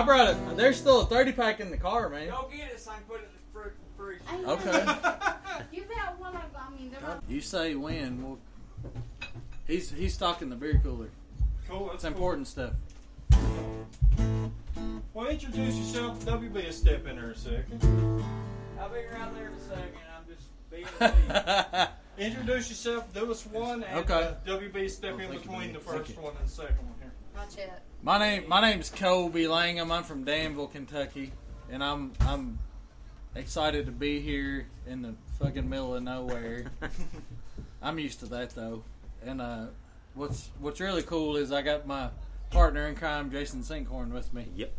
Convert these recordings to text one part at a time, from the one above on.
I brought it. There's still a 30 pack in the car, man. Go get it so I can put it in the fridge. Okay. You've had one of I mean, they're not. You say when? Well, he's he's stocking the beer cooler. Cool. That's It's cool. important stuff. Well, introduce yourself. WB will step in there a second. I'll be around there in a second. I'm just being me. Introduce yourself. Do us one, and Okay. uh, WB step in between the first one and the second one here. Not yet. my name my name's Kobe Langham. I'm from Danville, Kentucky, and I'm I'm excited to be here in the fucking middle of nowhere. I'm used to that though, and uh, what's what's really cool is I got my partner in crime, Jason Sinkhorn, with me. Yep.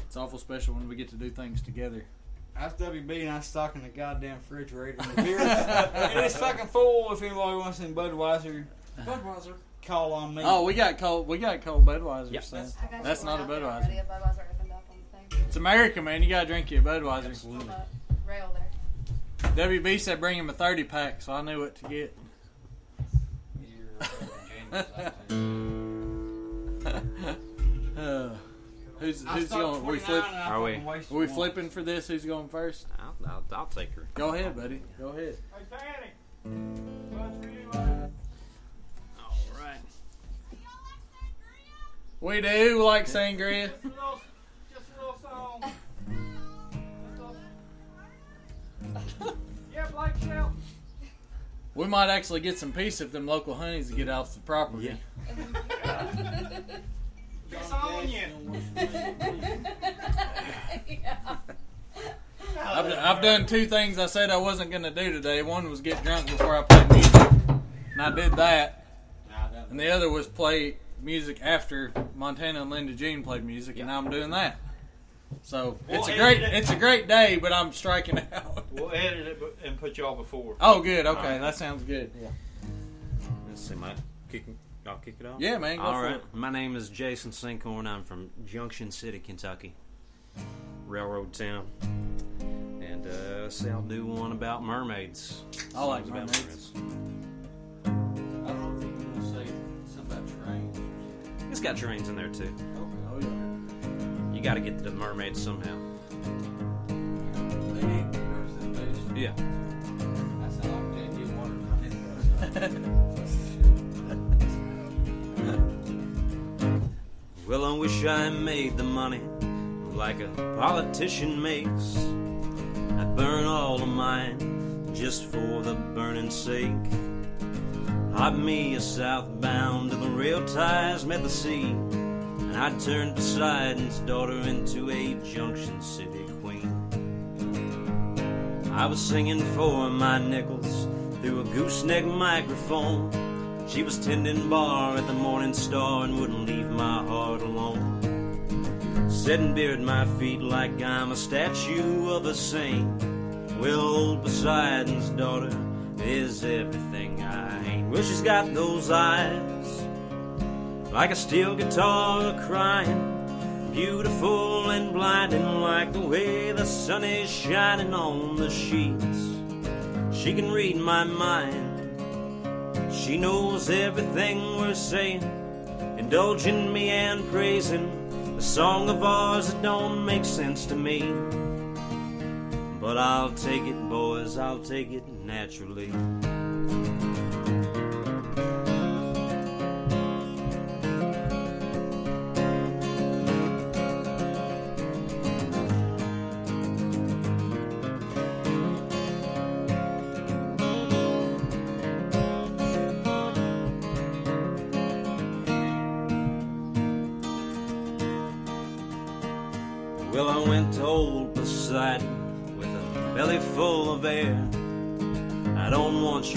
It's awful special when we get to do things together. That's WB and I'm stocking the goddamn refrigerator. And the beer and it's fucking full. If anybody wants some Budweiser, Budweiser. Call on me. Oh, we got cold. We got cold Budweiser. Yep. so I That's not a one out there Budweiser. A Budweiser opened up on the thing. It's America, man. You gotta drink your Budweiser. On the rail there. WB said bring him a thirty pack, so I knew what to get. uh, who's who's stocked going? We flip. Are we? Are we flipping for this? Who's going first? I'll, I'll, I'll take her. Go ahead, buddy. Go ahead. Hey, Fanny. We do like sangria. Just a little, just a little song. yeah, Blake Shelton. We might actually get some peace if them local honeys get off the property. Yeah. It's on you. I've, I've done two things I said I wasn't going to do today. One was get drunk before I played music, and I did that. And the other was play music after Montana and Linda Jean played music, and now I'm doing that. So We'll it's a edit great it. it's a great day, but I'm striking out. We'll edit it bu- and put y'all before. Oh, good. Okay, Alright. that sounds good. Yeah. Let's see, my kicking. I'll kick it off. Yeah, man, go All for right. it. My name is Jason Sinkhorn. I'm from Junction City, Kentucky, railroad town. And uh, let's see, I'll do one about mermaids. I like Songs about mermaids. I It's got trains in there too. Oh yeah. You got to get to the mermaids somehow. They need representation. Yeah. I sound like JD Water. Well, I wish I made the money like a politician makes. I'd burn all of mine just for the burning sake. Hop me a southbound till the rail ties met the sea. And I'd turn Poseidon's daughter into a Junction City queen. I was singing for my nickels through a gooseneck microphone. She was tending bar at the Morning Star and wouldn't leave my heart alone. Setting beer at my feet like I'm a statue of a saint. Well, old Poseidon's daughter is everything I. Well, she's got those eyes like a steel guitar crying. Beautiful and blinding like the way the sun is shining on the sheets. She can read my mind. She knows everything we're saying, indulging me and praising a song of ours that don't make sense to me. But I'll take it, boys, I'll take it naturally.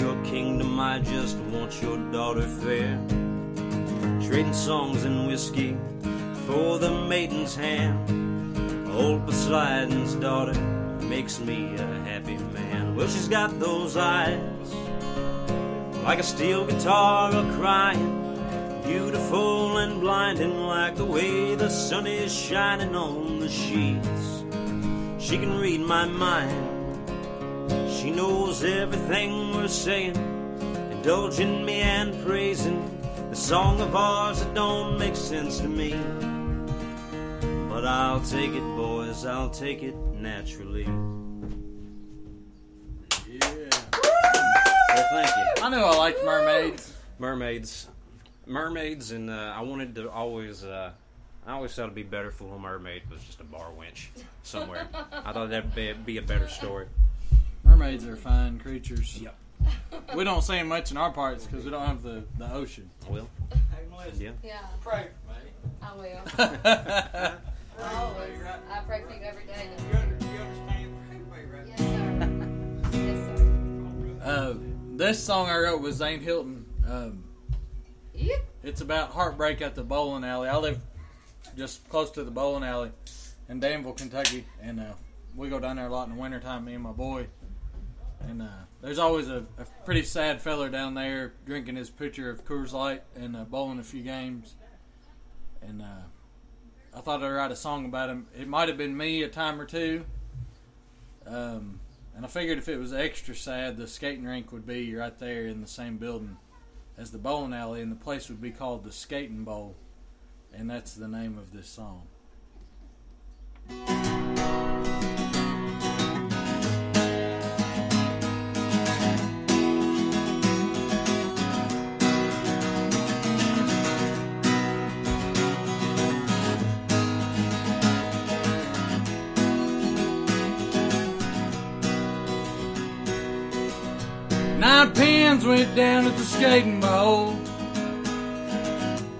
Your kingdom, I just want your daughter fair. Trading songs and whiskey for the maiden's hand. Old Poseidon's daughter makes me a happy man. Well, she's got those eyes like a steel guitar a crying. Beautiful and blinding like the way the sun is shining on the sheets. She can read my mind. She knows everything we're saying, indulging me and praising the song of ours that don't make sense to me. But I'll take it, boys, I'll take it naturally. Yeah. Well, thank you. I knew I liked mermaids. Mermaids, mermaids, and uh, I wanted to always. Uh, I always thought it'd be better if a little mermaid was just a bar wench somewhere. I thought that'd be, be a better story. Mermaids are fine creatures. Yep. We don't see them much in our parts because we don't have the, the ocean. Well, Hey, Melissa, yeah. Yeah, pray for me. I will. yeah, Always. I pray for you every day. You, under, you understand? Pray for me, right? Yes, sir. yes, sir. uh, this song I wrote with Zane Hilton. Um, Yep. it's about heartbreak at the bowling alley. I live just close to the bowling alley in Danville, Kentucky, and uh, we go down there a lot in the wintertime, me and my boy. And uh, there's always a, a pretty sad feller down there drinking his pitcher of Coors Light and uh, bowling a few games. And uh, I thought I'd write a song about him. It might have been me a time or two. Um, and I figured if it was extra sad, the skating rink would be right there in the same building as the bowling alley, and the place would be called the Skating Bowl, and that's the name of this song. Nine pins went down at the skating bowl.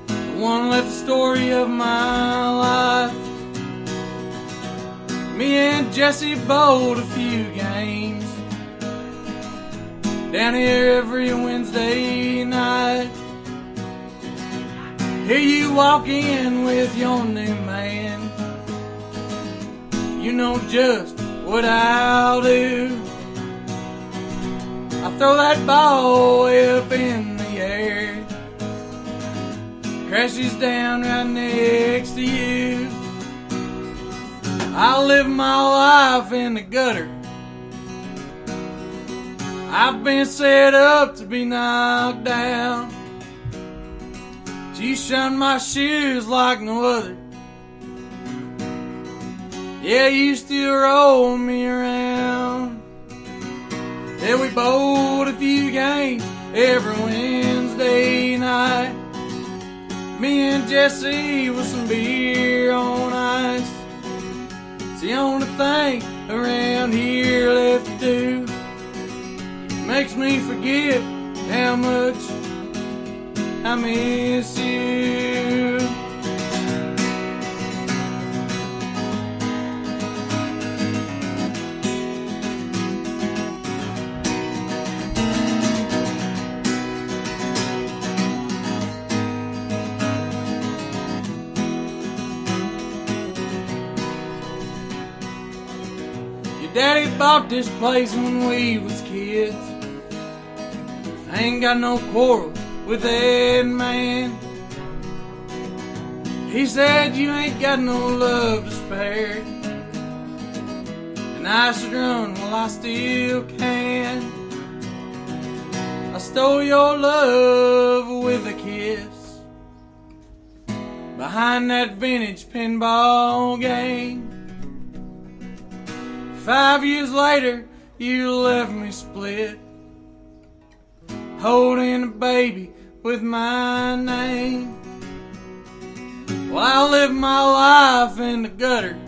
The one left the story of my life. Me and Jesse bowled a few games down here every Wednesday night. Here you walk in with your new man. You know just what I'll do. I throw that ball way up in the air. Crashes down right next to you. I live my life in the gutter. I've been set up to be knocked down. You shun my shoes like no other. Yeah, you still roll me around. Yeah, we bowled a few games every Wednesday night. Me and Jesse with some beer on ice. It's the only thing around here left to do. Makes me forget how much I miss you. Bought this place when we was kids. I ain't got no quarrel with that man. He said you ain't got no love to spare. And I should run while I still can. I stole your love with a kiss. Behind that vintage pinball game. Five years later, you left me split. Holding a baby with my name. Well, I live my life in the gutter.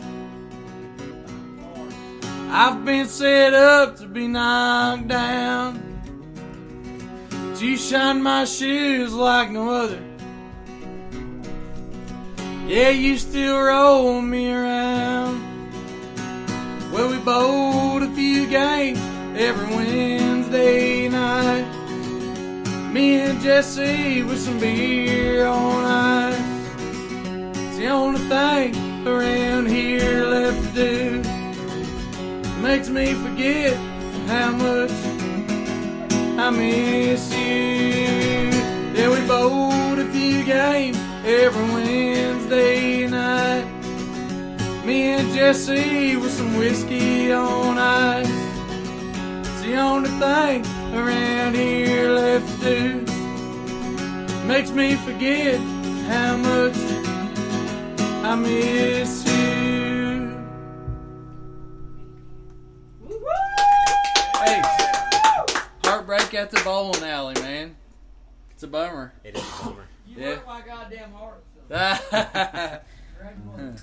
I've been set up to be knocked down. But you shine my shoes like no other. Yeah, you still roll me around. Well, we bowled a few games every Wednesday night. Me and Jesse with some beer on ice. It's the only thing around here left to do. Makes me forget how much I miss you. Yeah, we bowled a few games every Wednesday Me and Jesse with some whiskey on ice. It's the only thing around here left to do. Makes me forget how much I miss you. Woo! Hey, heartbreak at the bowling alley, man. It's a bummer. It is a bummer. You Yeah. broke my goddamn heart. son.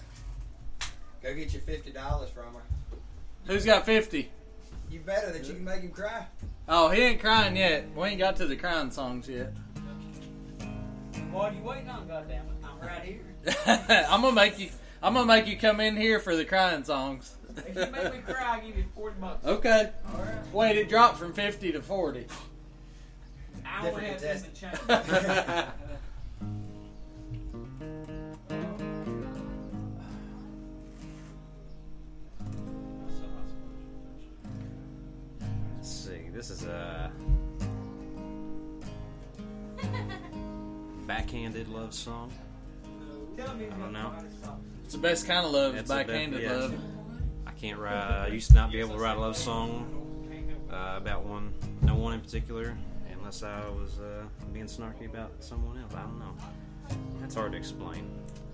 Go get your fifty dollars from her. Who's got 50? You better that you can make him cry. Oh, he ain't crying yet. We ain't got to the crying songs yet. What are you waiting on, goddamn it? I'm right here. I'm gonna make you. I'm gonna make you come in here for the crying songs. If you make me cry, I'll give you 40 bucks. Okay. Alright? Wait, it dropped from 50 to 40. I only Different have this contestant. change. Let's see. This is a backhanded love song. I don't know. It's the best kind of love. It's a bit- backhanded yeah. love. I can't write. I used to not be able to write a love song uh, about one, no one in particular, unless I was uh, being snarky about someone else. I don't know. That's hard to explain.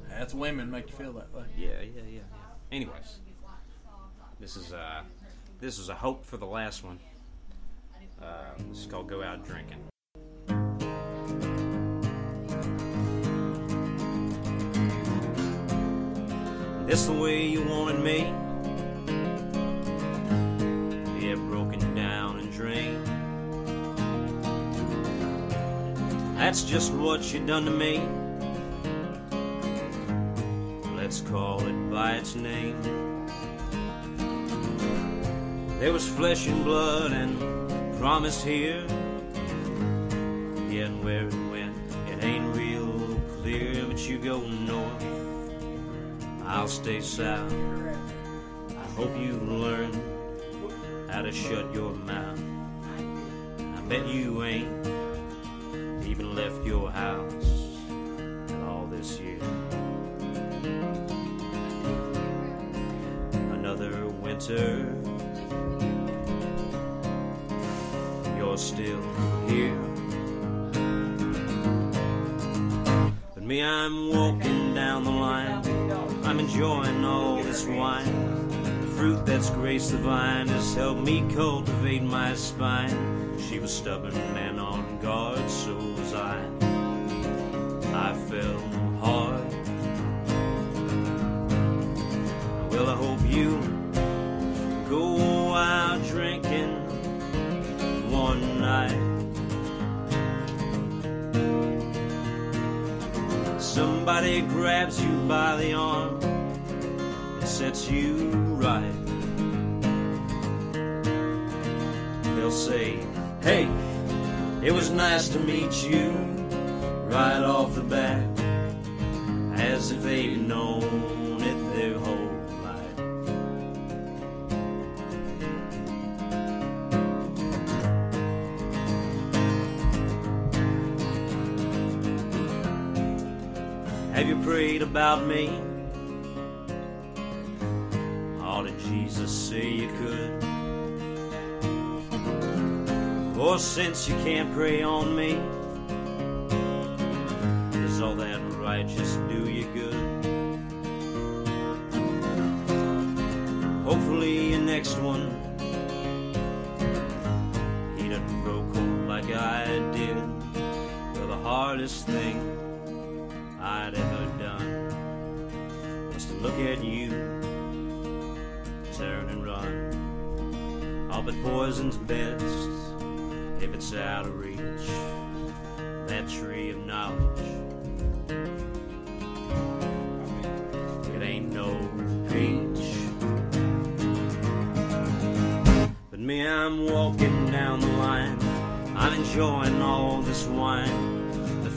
That's women make you feel that way. Yeah, yeah, yeah. yeah. Anyways, this is uh, this is a hope for the last one. Uh, this is called "Go Out Drinking." This the way you wanted me? Yeah, broken down and drained. That's just what you done to me. Let's call it by its name. There was flesh and blood and promise here. Yet where it went, it ain't real clear. But you go north, I'll stay south. I hope you learn how to shut your mouth. I bet you ain't even left your house in all this year. Another winter, still here. But me, I'm walking down the line. I'm enjoying all this wine. The fruit that's graced the vine has helped me cultivate my spine. She was stubborn and Somebody grabs you by the arm and sets you right. They'll say, Hey, it was nice to meet you right off the bat, about me? Or did Jesus say you could? Or since you can't pray on me, look at you, turn and run. All but poison's best if it's out of reach. That tree of knowledge. It ain't no peach. But me, I'm walking down the line. I'm enjoying all this wine.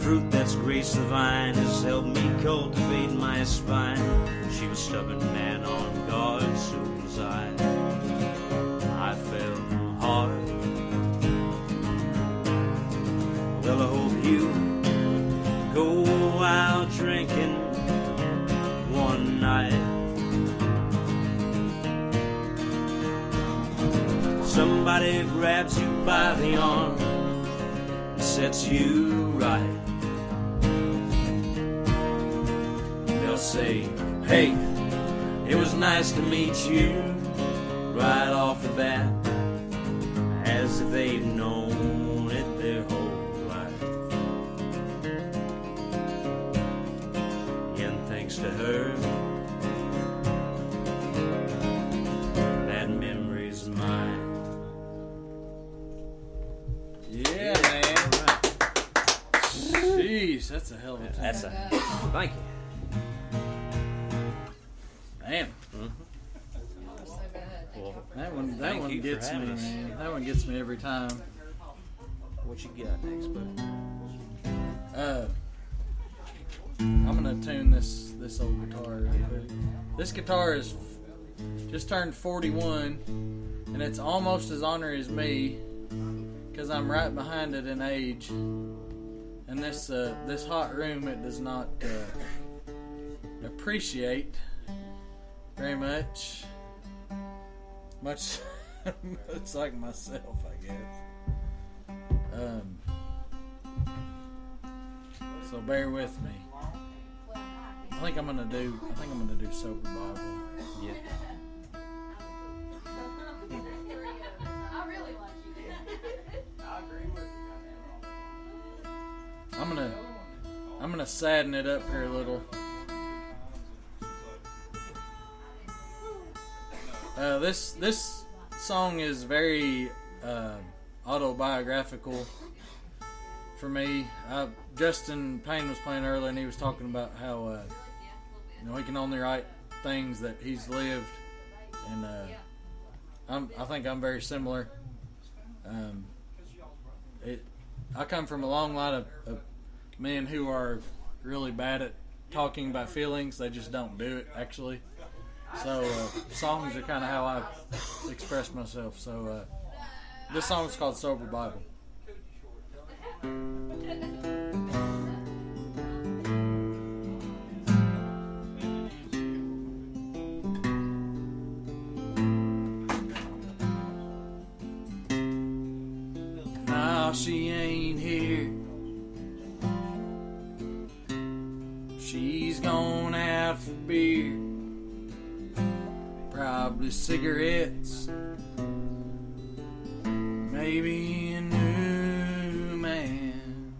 Fruit that's graced the vine has helped me cultivate my spine. She was stubborn and on guard, so was I. I fell hard. Well, I hope you go out drinking one night. Somebody grabs you by the arm and sets you say, Hey, it was nice to meet you right off the bat, as if they've known it their whole life. And thanks to her, that memory's mine. Yeah, man. Jeez, that's a hell of a time. That's a thank you. Gets me every time. What you got next, buddy? Uh, I'm gonna tune this this old guitar. This guitar is just turned 41, and it's almost as honorary as me, because I'm right behind it in age. And this uh, this hot room it does not uh, appreciate very much. Much, it's like myself, I guess. Um, so bear with me. I think I'm gonna do. I think I'm gonna do sober Bible. Yeah. I really like you. I'm gonna. I'm gonna sadden it up here a little. Uh, this this song is very uh, autobiographical for me. Uh, Justin Payne was playing earlier, and he was talking about how uh, you know he can only write things that he's lived, and uh, I'm, I think I'm very similar. Um, it, I come from a long line of, of men who are really bad at talking about feelings. They just don't do it, actually. So uh, songs are kind of how I express myself. So uh, this song is called "Sober Bible." Now she ain't here. She's gone out for beer. Probably cigarettes. Maybe a new man.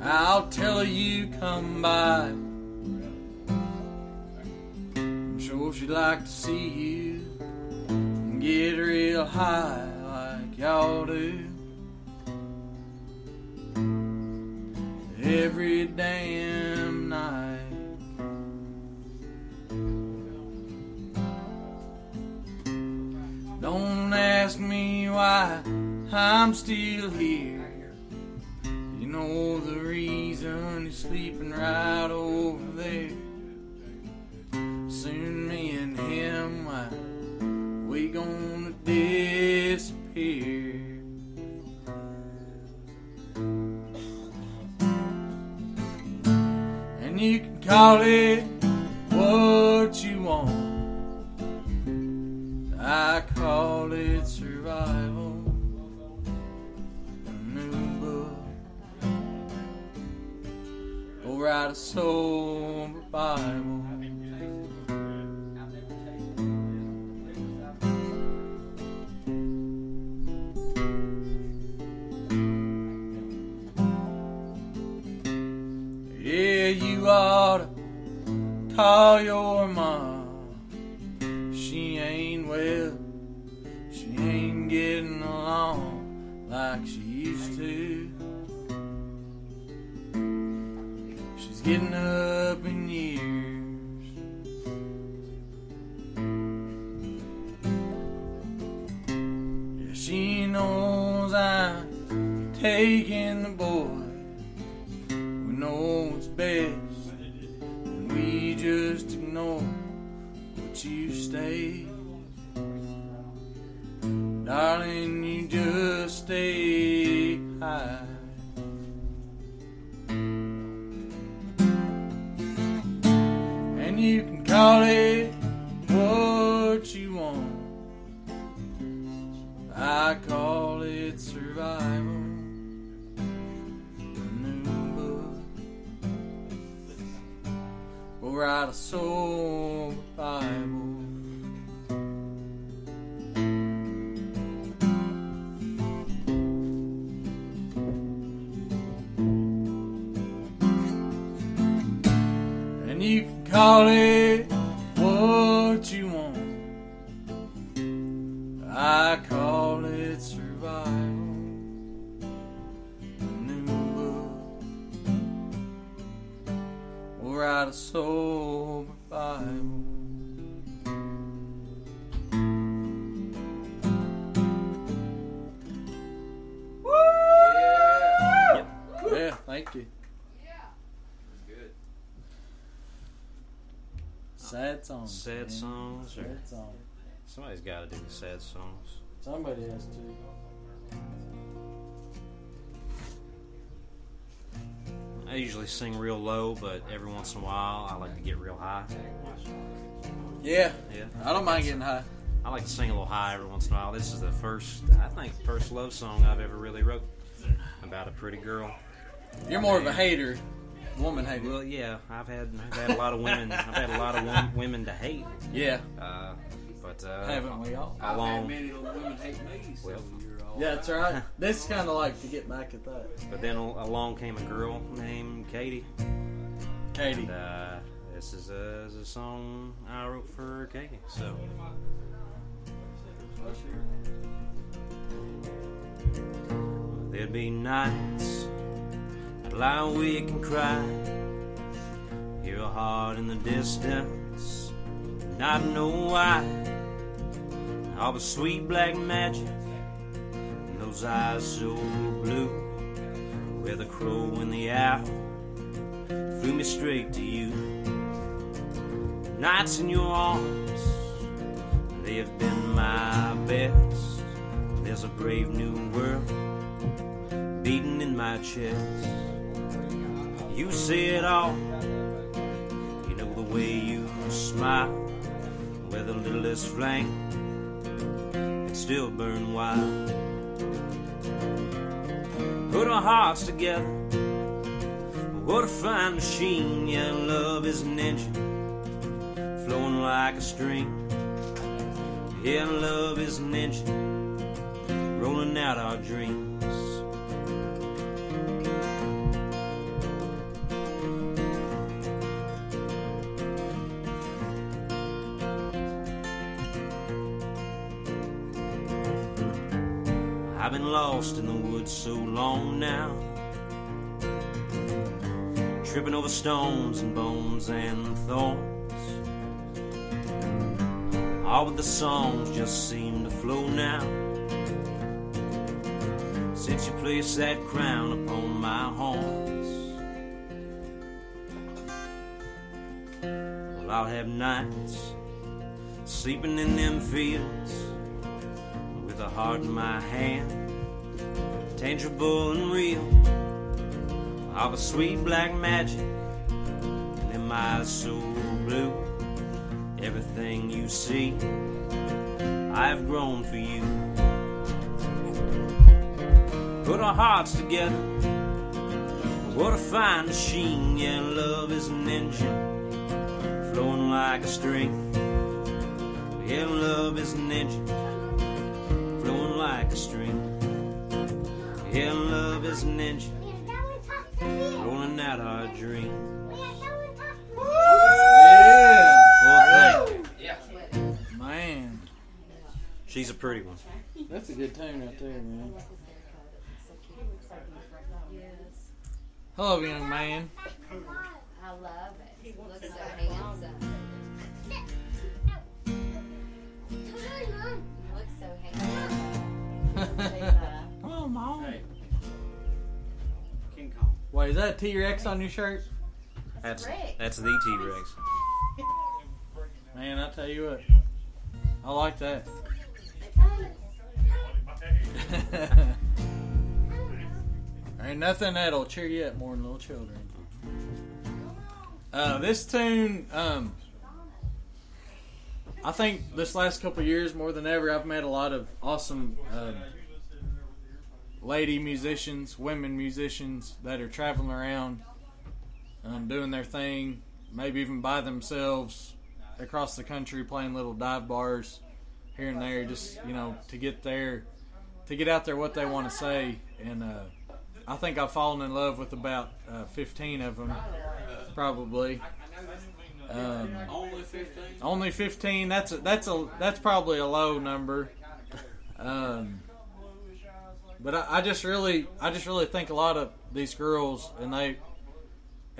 I'll tell you come by. I'm sure she'd like to see you and get real high like y'all do. Every damn night. Don't ask me why I'm still here. You know the reason he's sleeping right over there. Soon me and him, why, we gonna disappear. Call it what you want. I call it survival. A new book. Go write a sober to We'll write a sober Bible. Yeah, thank you. Good. Sad songs. Sad man. songs Sad songs. Somebody's got to do the sad songs. Somebody has to. Usually sing real low, but every once in a while I like to get real high. Yeah, Yeah. I don't mind getting high. I like to sing a little high every once in a while. This is the first, I think, first love song I've ever really wrote about a pretty girl. You're more of a hater, woman hater. Well, yeah, I've had I've had a lot of women. I've had a lot of wom- women to hate. Yeah, Uh, but uh, haven't we all? how long? many women hate me, so Well. Yeah, that's right. This is kind of like to get back at that. But then along came a girl named Katie, Katie. and uh, this is a, is a song I wrote for Katie. So there'd be nights I'd lie awake and cry, hear a heart in the distance, not know why. All the sweet black magic those eyes so blue, where the crow and the owl flew me straight to you. Nights in your arms, they have been my best. There's a brave new world beating in my chest. You see it all, you know the way you smile, where the littlest flame can still burn wild. Put our hearts together. What a fine machine, yeah, love is an engine flowing like a stream. Yeah, love is an engine rolling out our dreams. Lost in the woods so long now tripping over stones and bones and thorns. All but the songs just seem to flow now. Since you placed that crown upon my horns, well, I'll have nights sleeping in them fields with a heart in my hand, tangible and real. Of a sweet black magic and in my soul blue. Everything you see i've grown for you. Put our hearts together. What a fine machine. Yeah love is an engine flowing like a stream yeah love is an engine flowing like a stream yeah love is an engine rolling out our dreams. Yeah, Well, thank you. man. She's a pretty one. That's a good tune right there, man. Hello, young man. I love it. He looks so handsome. He looks so handsome. Oh, mom. Hey, Is that a T Rex on your shirt? That's Rex. that's the T Rex. Man, I tell you what, I like that. there ain't nothing that'll cheer you up more than little children. Uh, this tune, um, I think this last couple years more than ever, I've met a lot of awesome um, lady musicians, women musicians that are traveling around, um, doing their thing, maybe even by themselves across the country, playing little dive bars here and there, just you know, to get there, to get out there what they want to say. And uh, I think I've fallen in love with about uh, 15 of them, probably. Um, Only 15. only 15. That's a, that's a that's probably a low number. Um, but I, I just really I just really think a lot of these girls and they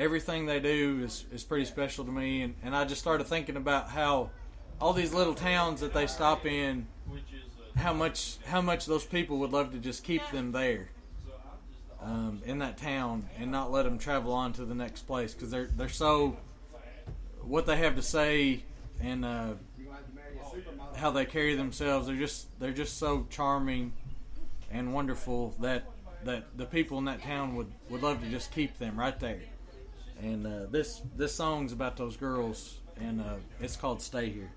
everything they do is, is pretty special to me. And, and I just started thinking about how all these little towns that they stop in how much how much those people would love to just keep them there um, in that town and not let them travel on to the next place. Because they're they're so what they have to say and uh, how they carry themselves they're just they're just so charming and wonderful that that the people in that town would, would love to just keep them right there and uh, this this song's about those girls and uh, it's called stay here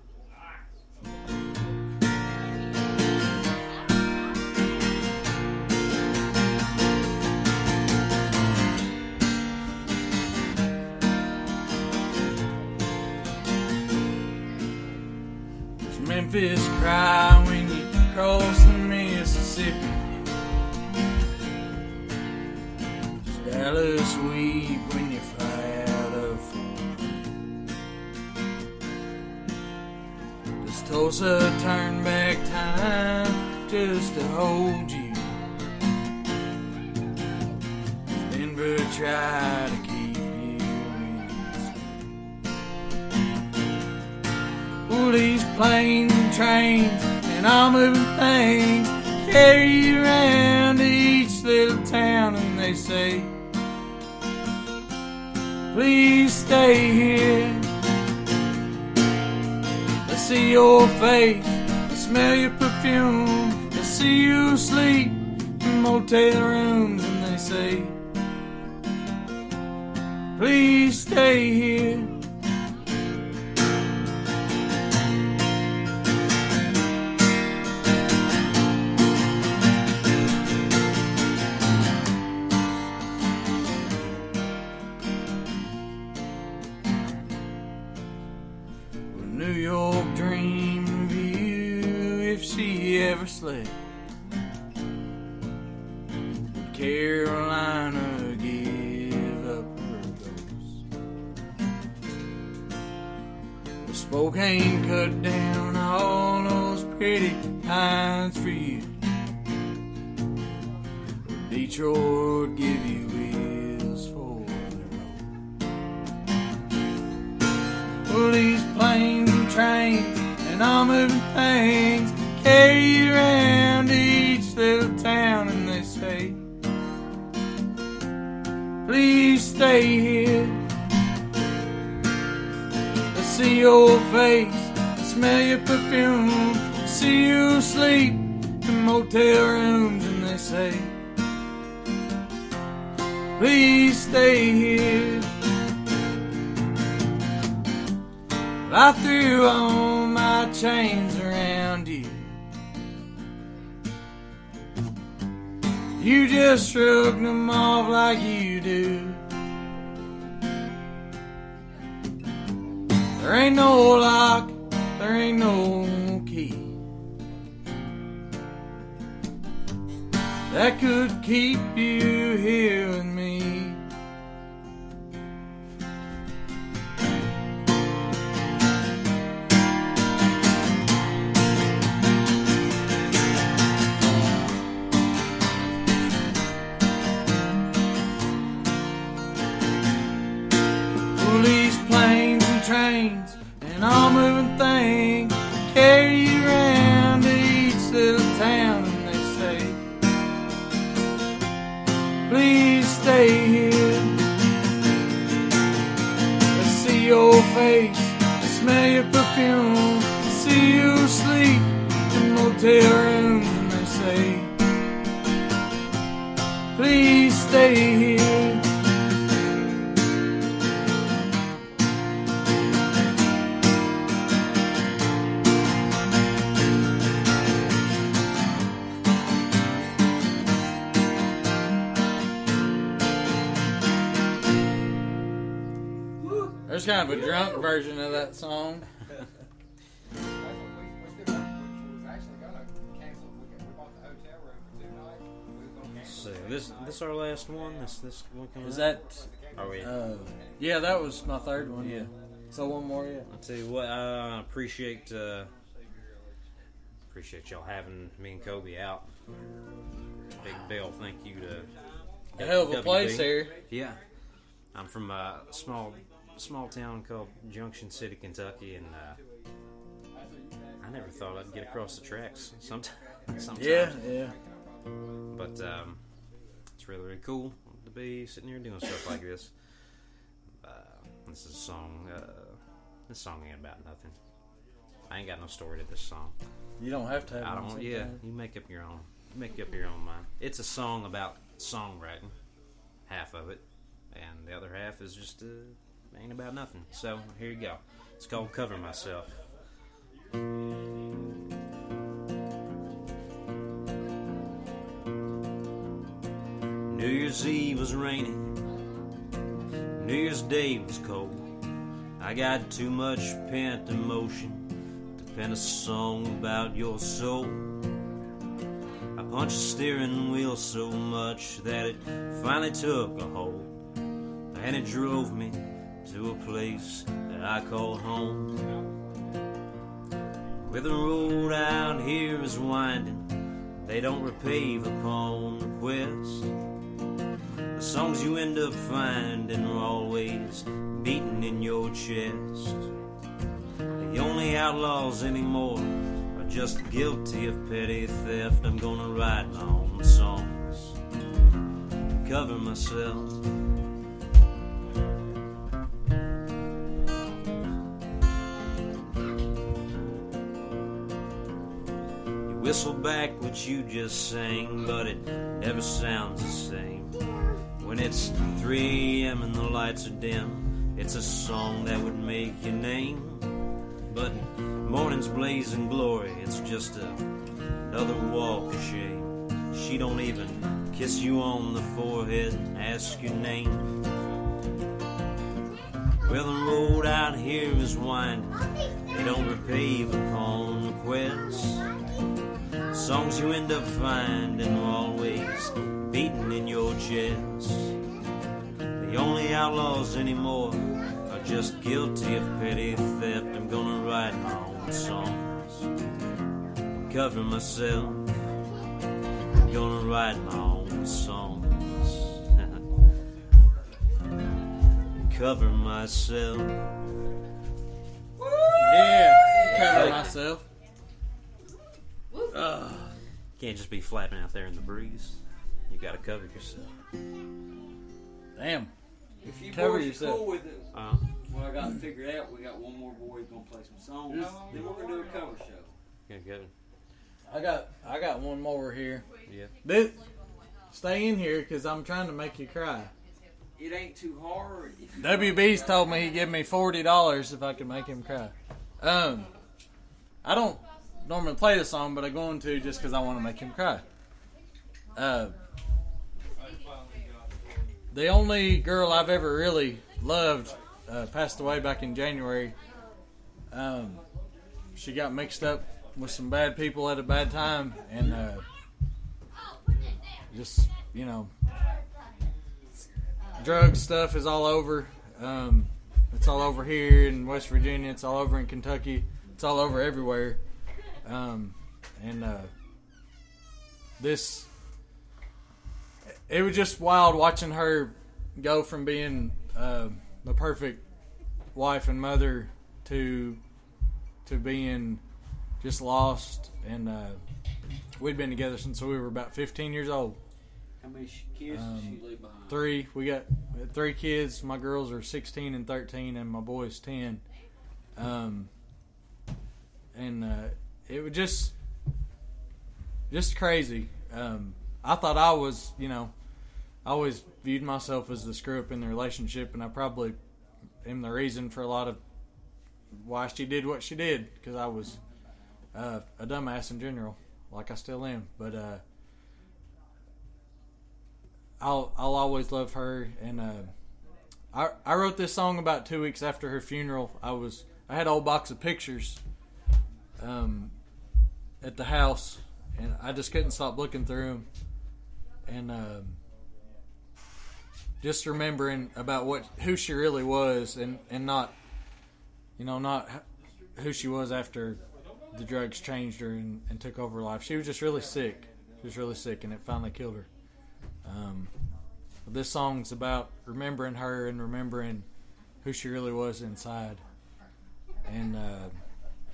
Memphis cry when you cross the Mississippi? Does Dallas weep when you fly out of? Does Tulsa turn back time just to hold you? Denver try to keep you in Well, these planes and trains and all moving things carry you around each little town, and they say, Please stay here. I see your face, I smell your perfume, I see you sleep in motel rooms, and they say, Please stay here. She your perfume, see you sleep in motel rooms, and they say, Please stay here. I threw all my chains around you. You just shrugged them off like you do. There ain't no lock, there ain't no key. That could keep you here last one. This this one coming. Is up? that? Are we? Uh, yeah, that was my third one. Yeah. So one more. Yeah. I'll tell you what. I appreciate uh, appreciate y'all having me and Colby out. Big Bill, thank you to A hell of a WB. place here. Yeah, I'm from a small small town called Junction City, Kentucky, and uh, I never thought I'd get across the tracks. Sometimes, sometimes. Yeah, yeah. But um, it's really, really cool to be sitting here doing stuff like this. Uh, this is a song. Uh, this song ain't about nothing. I ain't got no story to this song. You don't have to have I don't. Yeah, you make up your own. You make up your own mind. It's a song about songwriting, half of it, and the other half is just uh, ain't about nothing. So here you go. It's called "Cover Myself." New Year's Eve was raining. New Year's Day was cold. I got too much pent emotion to pen a song about your soul. I punched the steering wheel so much that it finally took a hold. And it drove me to a place that I call home. Where the road out here is winding, they don't repave upon request. Songs you end up finding are always beating in your chest. The only outlaws anymore are just guilty of petty theft. I'm gonna write my own songs, cover myself. You whistle back what you just sang, but it never sounds the same. When it's 3 a.m. and the lights are dim, it's a song that would make your name. But morning's blazing glory, it's just a, another walk of shame. She don't even kiss you on the forehead and ask your name. Well, the road out here is winding, they don't repave upon requests. Songs you end up finding are always beating in your chest. The only outlaws anymore are just guilty of petty theft. I'm gonna write my own songs, cover myself. I'm gonna write my own songs, cover myself. Yeah. Cover myself. Ugh. Can't just be flapping out there in the breeze. You gotta cover yourself. Damn. If you Cover boys are yourself. cool with it, Uh, what I got figured out, we got one more boy gonna play some songs. Then we're gonna do a cover show. good, good. I got I got one more here. Yeah. This, stay in here because I'm trying to make you cry. It ain't too hard. If you WB's told me he'd give me forty dollars if I could make him cry. Um, I don't normally play the song, but I'm going to just because I want to make him cry. Uh, the only girl I've ever really loved uh, passed away back in January. Um, she got mixed up with some bad people at a bad time, and uh, just you know, drug stuff is all over. Um, it's all over here in West Virginia. It's all over in Kentucky. It's all over everywhere. Um, and uh, this, it was just wild watching her go from being uh, the perfect wife and mother to to being just lost. And uh, we'd been together since we were about 15 years old. How many kids Um, does she leave behind? Three. We got had three kids. My girls are 16 and 13, and my boy is 10. Um, and uh, it was just just crazy. Um, I thought I was, you know, I always viewed myself as the screw up in the relationship, and I probably am the reason for a lot of why she did what she did because I was uh, a dumbass in general, like I still am. But uh, I'll I'll always love her, and uh, I I wrote this song about two weeks after her funeral. I was I had a whole box of pictures um, at the house, and I just couldn't stop looking through them, and um, just remembering about what who she really was, and and not, you know, not who she was after the drugs changed her and, and took over her life. She was just really sick. She was really sick, and it finally killed her. Um, this song's about remembering her and remembering who she really was inside. And uh,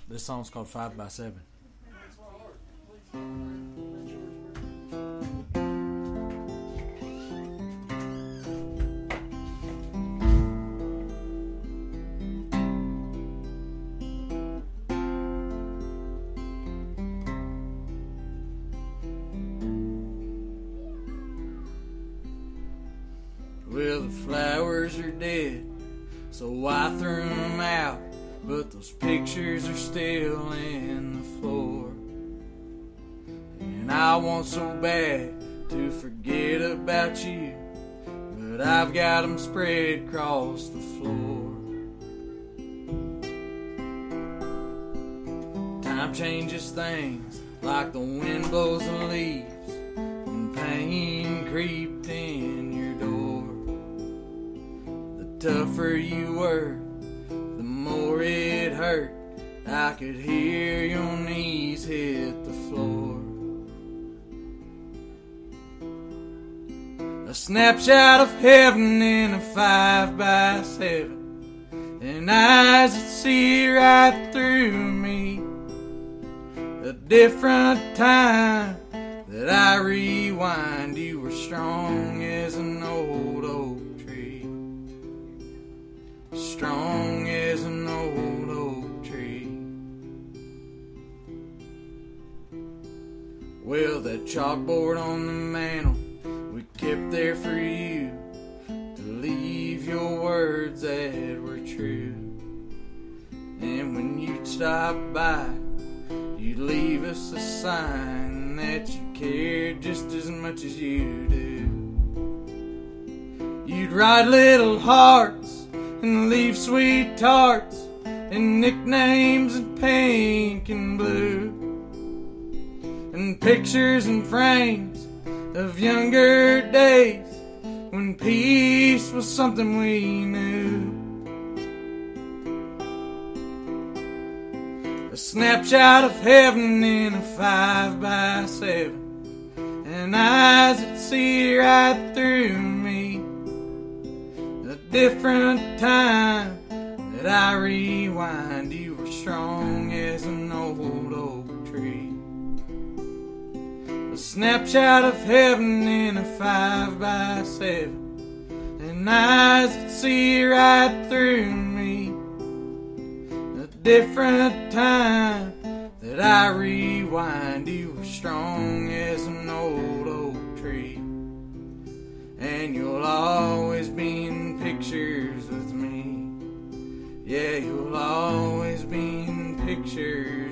this song's called Five by Seven. Well, want so bad to forget about you. But I've got them spread across the floor. Time changes things like the wind blows the leaves. And pain creeped in your door. The tougher you were, the more it hurt. I could hear your knees hit A snapshot of heaven in a five by seven, and eyes that see right through me. A different time that I rewind, you were strong as an old oak tree strong as an old oak tree. Well, that chalkboard on the mantle kept there for you to leave your words that were true. And when you'd stop by, you'd leave us a sign that you cared just as much as you do. You'd write little hearts and leave sweet tarts and nicknames in pink and blue and pictures and frames of younger days when peace was something we knew. A snapshot of heaven in a five by seven and eyes that see right through me a different time that I rewind. You were strong snapshot of heaven in a five by seven, and eyes that see right through me. A different time that I rewind. You were strong as an old oak tree and you'll always be in pictures with me. Yeah, you'll always be in pictures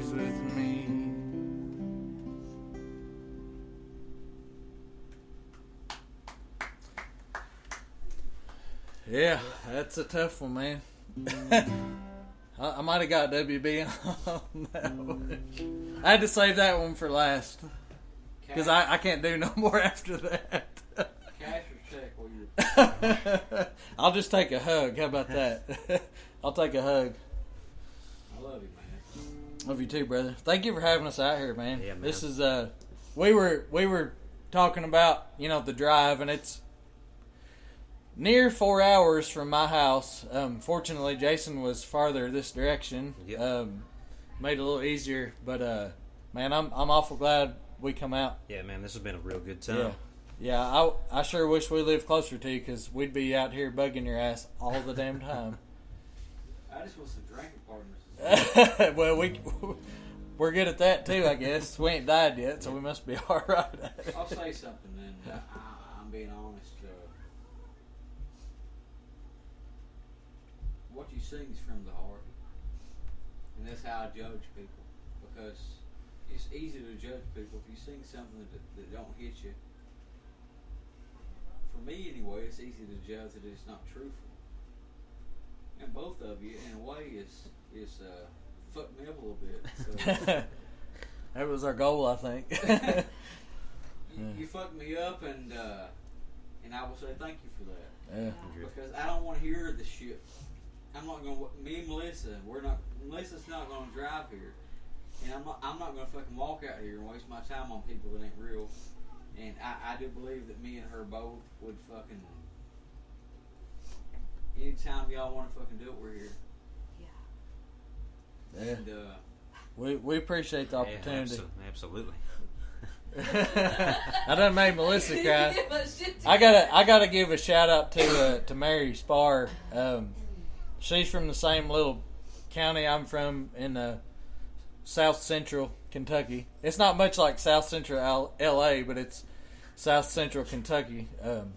Yeah, that's a tough one, man. I, I might have got WB on that one. I had to save that one for last because I, I can't do no more after that. Cash or check while you're. I'll just take a hug. How about that? I'll take a hug. I love you, man. Love you too, brother. Thank you for having us out here, man. Yeah, man. This is uh, we were we were talking about you know the drive, and it's near four hours from my house. Um, fortunately, Jason was farther this direction. Yep. Um, made it a little easier, but uh, man, I'm I'm awful glad we come out. Yeah, man, this has been a real good time. Yeah, I, I sure wish we lived closer to you because we'd be out here bugging your ass all the damn time. I just want some drinking partners. well, we we're good at that too, I guess. We ain't died yet, so we must be all right. I'll say something then. I, I, I'm being honest. What you sing is from the heart, and that's how I judge people. Because it's easy to judge people if you sing something that, that don't hit you. For me, anyway, it's easy to judge that it's not truthful. And both of you, in a way, is is uh, fucked me up a little bit. So. that was our goal, I think. you, you fucked me up, and uh, and I will say thank you for that yeah. because I don't want to hear the shit. I'm not gonna. Me and Melissa, we're not. Melissa's not gonna drive here, and I'm not. I'm not gonna fucking walk out here and waste my time on people that ain't real. And I, I do believe that me and her both would fucking. Anytime y'all want to fucking do it, we're here. Yeah. And uh, We we appreciate the Yeah, opportunity. abso- absolutely. I done made Melissa cry. I gotta I gotta give a shout out to uh, to Mary Spar. Um, she's from the same little county I'm from in uh, South Central Kentucky. It's not much like South Central L.A., but it's South Central Kentucky. Um,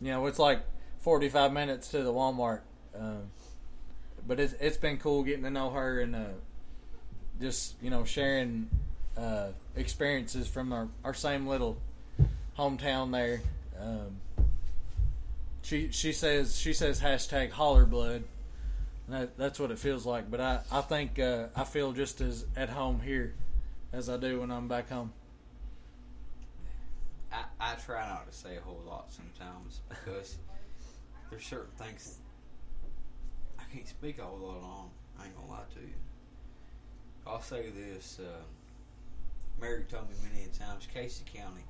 you know, it's like 45 minutes to the Walmart. Um, but it's it's been cool getting to know her and uh, just you know sharing uh, experiences from our, our same little hometown there. Um, she she says she says hashtag holler blood. That, that's what it feels like. But I I think uh, I feel just as at home here as I do when I'm back home. I, I try not to say a whole lot sometimes because there's certain things I can't speak a whole lot on. I ain't gonna lie to you. I'll say this. Uh, Mary told me many times, Casey County,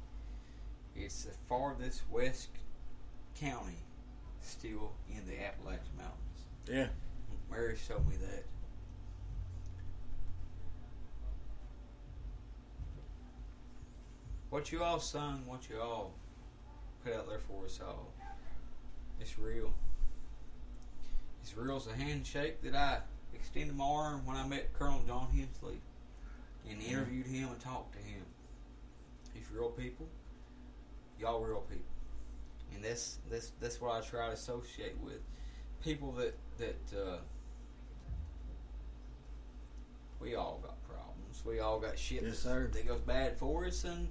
it's the farthest west county still in the Appalachian Mountains. Yeah. Mary showed me that. What you all sung, what you all put out there for us all, it's real. It's real as a handshake that I extended my arm when I met Colonel John Hensley and interviewed him and talked to him. He's real people. Y'all real people. And that's that's that's what I try to associate with. People that that uh, we all got problems. We all got shit Yes, that- sir. that goes bad for us and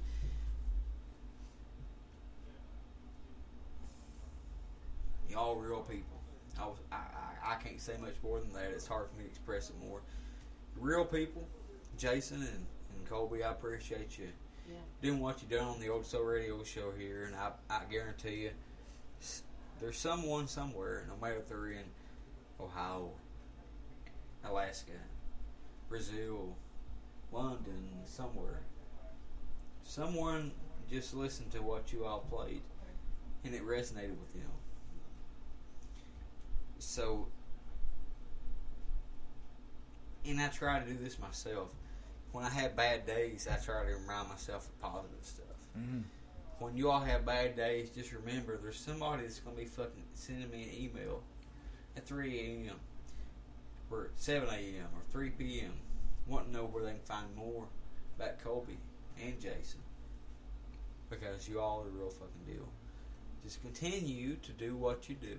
y'all real people. I, was, I, I I can't say much more than that. It's hard for me to express it more. Real people, Jason and, and Colby, I appreciate you Yeah. doing what you done on the Old Soul Radio show here, and I, I guarantee you, there's someone somewhere, no matter if they're in Ohio, Alaska, Brazil, London, somewhere. Someone just listened to what you all played, and it resonated with them. So, and I try to do this myself. When I have bad days, I try to remind myself of positive stuff. Mm-hmm. When you all have bad days, just remember there's somebody that's going to be fucking sending me an email at 3 a.m. or 7 a.m. or 3 p.m. wanting to know where they can find more about Colby and Jason. Because you all are the real fucking deal. Just continue to do what you do,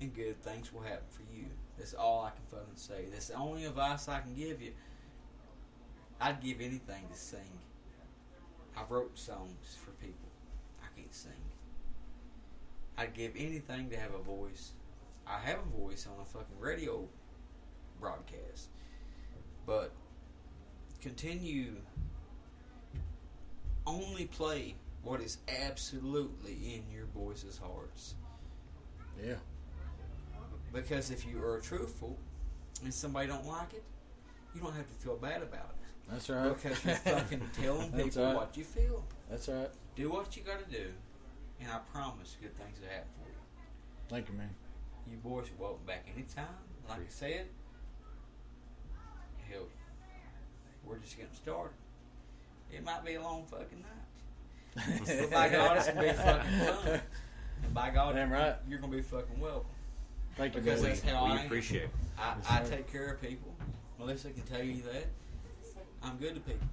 and good things will happen for you. That's all I can fucking say. That's the only advice I can give you. I'd give anything to sing. I wrote songs for people. I can't sing. I'd give anything to have a voice. I have a voice on a fucking radio broadcast. But continue only play what is absolutely in your boys' hearts. Yeah. Because if you are truthful and somebody don't like it, you don't have to feel bad about it. That's right. Because you're fucking telling people right. what you feel. That's right. Do what you gotta do, and I promise good things will happen for you. Thank you, man. You boys are welcome back anytime. Like I said, hell, we're just getting started. It might be a long fucking night. But by God, it's gonna be fucking fun. And by God, Damn right. you're gonna be fucking welcome. Thank you, Because that's how we I appreciate it. I, Yes, I take care of people. Melissa can tell you that. I'm good to people.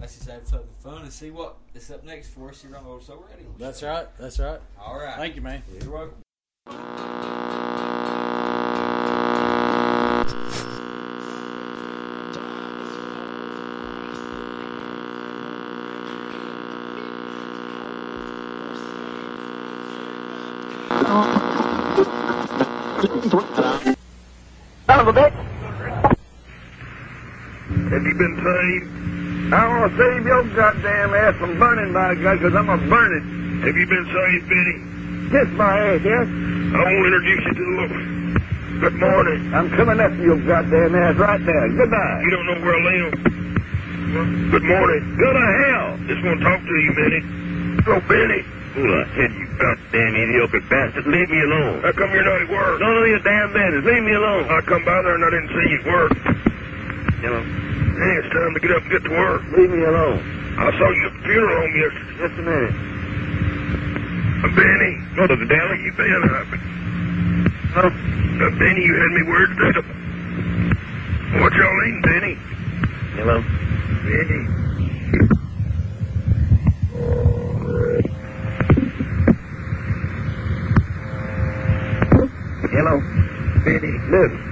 Let's just have fucking fun and see what is up next for us here on Old Soul Radio. That's right. That's right. All right. Thank you, man. You're welcome. Save your goddamn ass from burning, by God, because I'm going to burn it. Have you been saved, Benny? Kiss my ass, yes? I want to introduce you to the Lord. Good morning. I'm coming after your goddamn ass right now. Goodbye. You don't know where I live? Good morning. Go to hell. Just want to talk to you, Benny. Oh, Benny. Who the hell you goddamn idiot bastard? Leave me alone. How come you're not at work? None of your damn business. Leave me alone. I come by there and I didn't see you at work. Hey, it's time to get up and get to work. Leave me alone. I saw you at the funeral home yesterday. Just a minute. Uh, Benny, go to the have you been up? Huh? Uh, Benny, you had me worried today. What y'all eating, Benny? Hello? Benny. Hello? Benny, listen.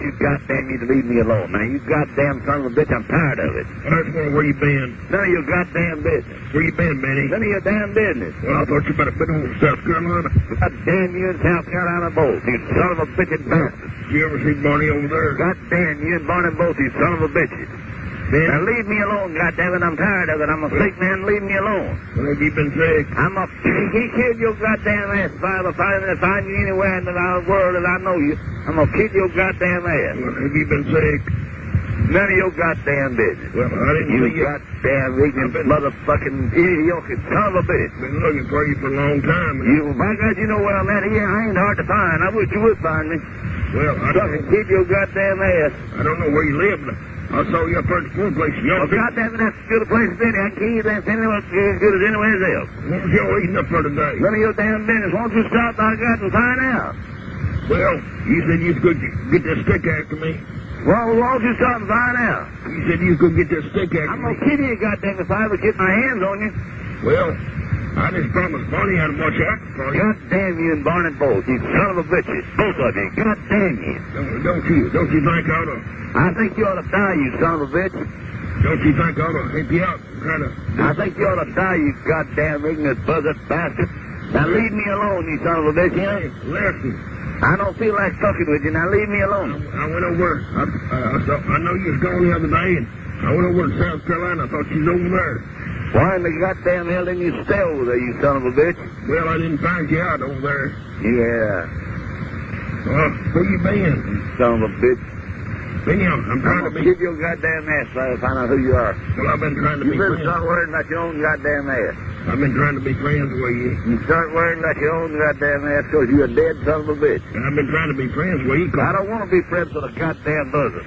You goddamn you to leave me alone. Now, you goddamn son of a bitch, I'm tired of it. I just wonder where you been. None of your goddamn business. Where you been, Benny? None of your damn business. Well, I thought you better been over in South Carolina. Goddamn you in South Carolina both, you son of a bitchin' bastard. You ever seen Barney over there? Goddamn you and Barney both, you son of a bitches. Now leave me alone, goddammit. I'm tired of it. I'm a sick man. Leave me alone. Well, have you been sick? I'm a... He killed your goddamn ass, father. If I find you anywhere in the world that I know you, I'm gonna kill your goddamn ass. Well, have you been sick? None of your goddamn business. Well, I didn't you see you. goddamn ignorant motherfucking idiot son of a bitch. Been looking for you for a long time. You, by God, you know where I'm at here. I ain't hard to find. I wish you would find me. Well, I don't... Fucking kill your goddamn ass. I don't know where you live. But I saw you at the food place. You well, goddamn it, that's as good a place as any. I can you that's anywhere as good as anywhere else. What was y'all eating up there today? None of your damn business. Why don't you stop by God and find out? Well, you said you to get that stick after me. Well, why don't you stop and find out? You said you to get that stick after I'm me. I'm to kill you, goddamn, if I ever get my hands on you. Well, I just promised Barney I'd watch out for you. God damn you and Barney both, you son of a bitches. Both of you. God damn you. Don't, don't you, don't you think I ought to... I think you ought to die, you son of a bitch. Don't you think I ought to help you out? Kind of... I think you ought to die, you goddamn ignorant buzzard bastard. Now leave me alone, you son of a bitch? Hey, listen. I don't feel like talking with you. Now leave me alone. I, I went over. I, I, I, saw, I know you was gone the other day, and I went over to South Carolina. I thought you was over there. Why in the goddamn hell didn't you stay over there, you son of a bitch? Well, I didn't find you out over there. Yeah. Well, where you been? You son of a bitch. Benny, I'm, I'm trying to be... Give your goddamn ass so I find out who you are. Well, I've been trying to you be friends. You better start worrying about your own goddamn ass. I've been trying to be friends with you. You start worrying about your own goddamn ass because you're a dead son of a bitch. And I've been trying to be friends with you. I don't want to be friends with a goddamn buzzard.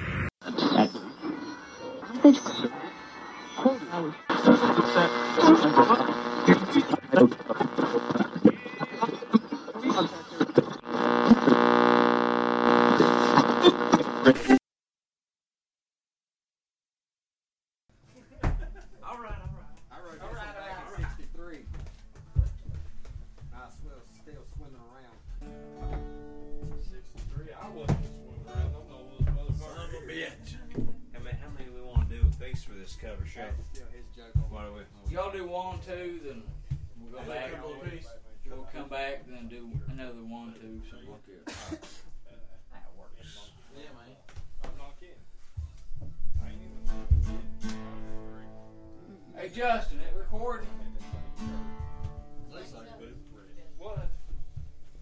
How many, how many we want to do a piece for this cover show? What do we? Y'all do one, two, then we'll go back. We'll come back, then do another one, two, something like that. That works. Yeah, man. I'm not kidding. I ain't even Hey, Justin, it recording? What?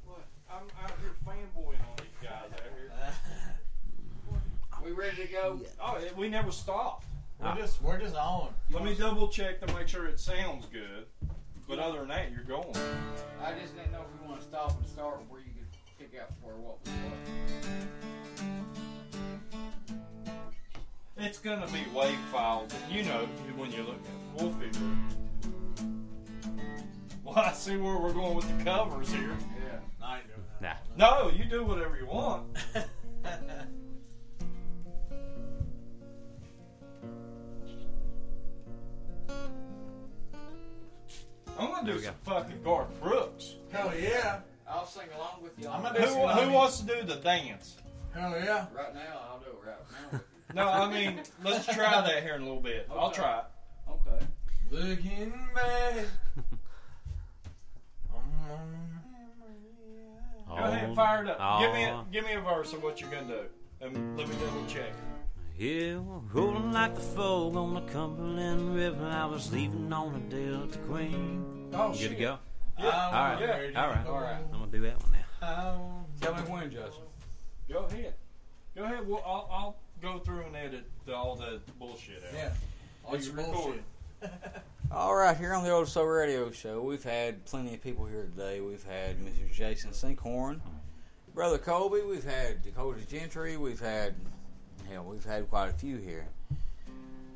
What? I'm out here fanboying on these guys out here. We ready to go? Oh, it- we never stopped. We're just we're just on. Let me double check to make sure it sounds good. But other than that, you're going. I just didn't know if we want to stop and start where you could pick out where what was what. It's gonna be wave files. and You know when you look at it. We'll figure it. Well, I see where we're going with the covers here. Yeah. I ain't doing that. No, you do whatever you want. I'll There do we some fucking Garth Brooks. Hell yeah. I'll sing along with you. I'm gonna Who, do some who wants to do the dance? Hell yeah. Right now, I'll do it right now. No, I mean, let's try that here in a little bit. I'll try it. Okay. Looking back. Go ahead, Oh, fire it up. Give me a, oh. give me a verse of what you're gonna do, and let me double check. Yeah, rolling like the fog on the Cumberland River. I was leaving on a Delta Queen. Oh, You good to go? Yeah. All right, Yeah. all right, All right. I'm gonna do that one now. Tell me when, Justin. Go ahead. Go ahead. Well, I'll, I'll go through and edit the, all the bullshit out. Yeah. All It's your recorded. bullshit. All right, here on the Old Soul Radio Show, we've had plenty of people here today. We've had Mr. Jason Sinkhorn, Brother Colby, we've had Dakota Gentry, we've had, hell, we've had quite a few here.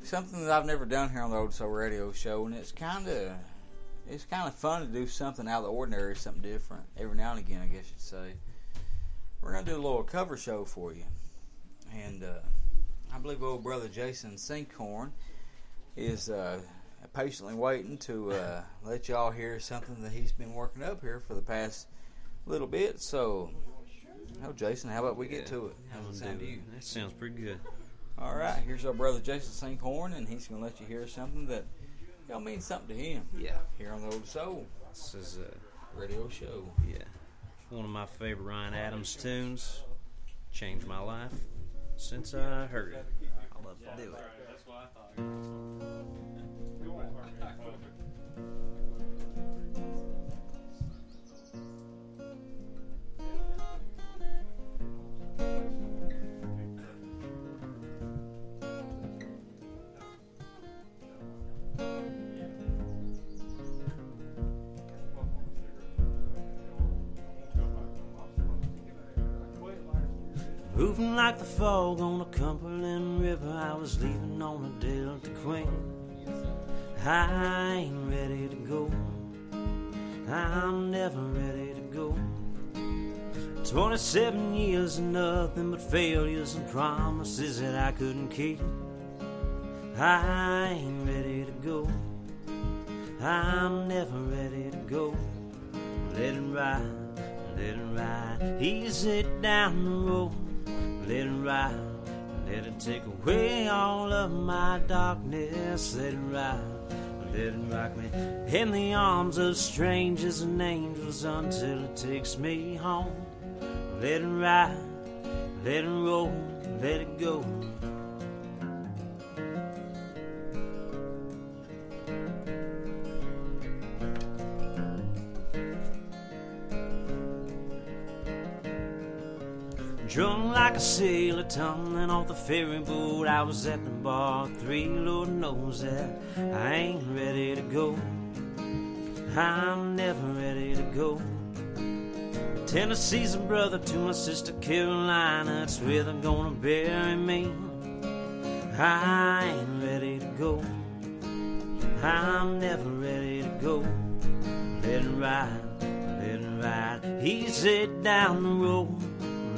Something that I've never done here on the Old Soul Radio Show, and it's kind of, it's kind of fun to do something out of the ordinary, something different every now and again, I guess you'd say. We're gonna do a little cover show for you, and uh, I believe old brother Jason Sinkhorn is. Uh, patiently waiting to uh, let y'all hear something that he's been working up here for the past little bit. So, oh, Jason, how about we get to it? How's it sound to you? That sounds pretty good. All right, here's our brother Jason Sinkhorn, and he's going to let you hear something that y'all mean something to him Yeah, here on the Old Soul this is a Radio Show. yeah, one of my favorite Ryan Adams tunes. Changed my life since I heard it. I love to do it. Moving like the fog on a Cumberland River, I was leaving on a Delta Queen. I ain't ready to go. I'm never ready to go. 27 years of nothing but failures and promises that I couldn't keep. I ain't ready to go. I'm never ready to go. Let it ride, let it ride, easy down the road. Let it ride, let it take away all of my darkness. Let it ride, let it rock me in the arms of strangers and angels until it takes me home. Let it ride, let it roll, let it go. Drunk like a sailor tumbling off the ferry boat. I was at the bar three, Lord knows that I ain't ready to go. I'm never ready to go. Tennessee's a brother to my sister Carolina. It's where they're gonna bury me. I ain't ready to go. I'm never ready to go. Let it ride, let it ride, easy down the road.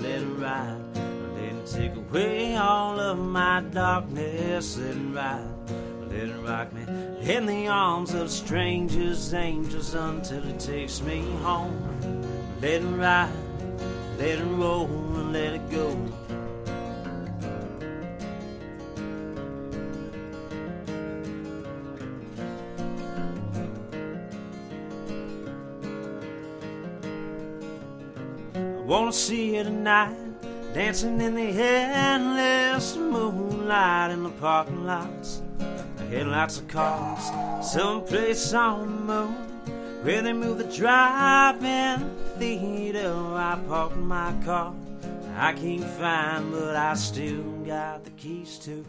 Let it ride, let it take away all of my darkness. It ride, let it rock me in the arms of strangers, angels until it takes me home. Let it ride, let it roll, and let it go. Wanna see you tonight, dancing in the endless moonlight in the parking lots. The headlights of cars, someplace on the moon, where they move the drive-in the theater. I parked my car, I can't find, but I still got the keys to.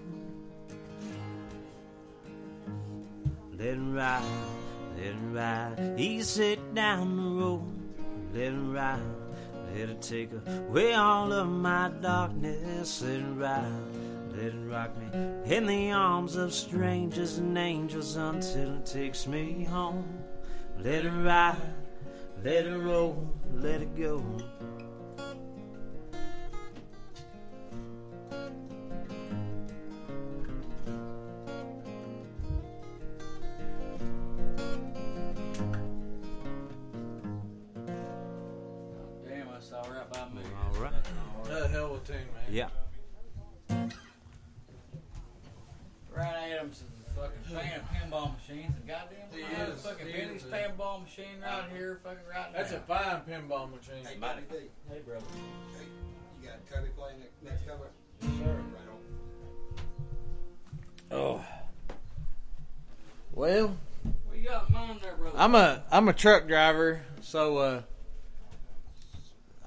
Let it ride, let ride, easy down the road. Let it ride, let it take away all of my darkness. It ride, let it rock me in the arms of strangers and angels until it takes me home. Let it ride, let it roll, let it go. Tune, man. Yeah. Ryan Adams is a fucking fan of pinball machines. And goddamn, He I have is. fucking He Billy's is. pinball machine right here, fucking right That's now. a fine pinball machine. Hey, Buddy. Buddy Hey, brother. hey, you got Colby playing the next cover? Sure. Right on. Oh. Well, What you got in mind there, brother? I'm a I'm a truck driver, so uh,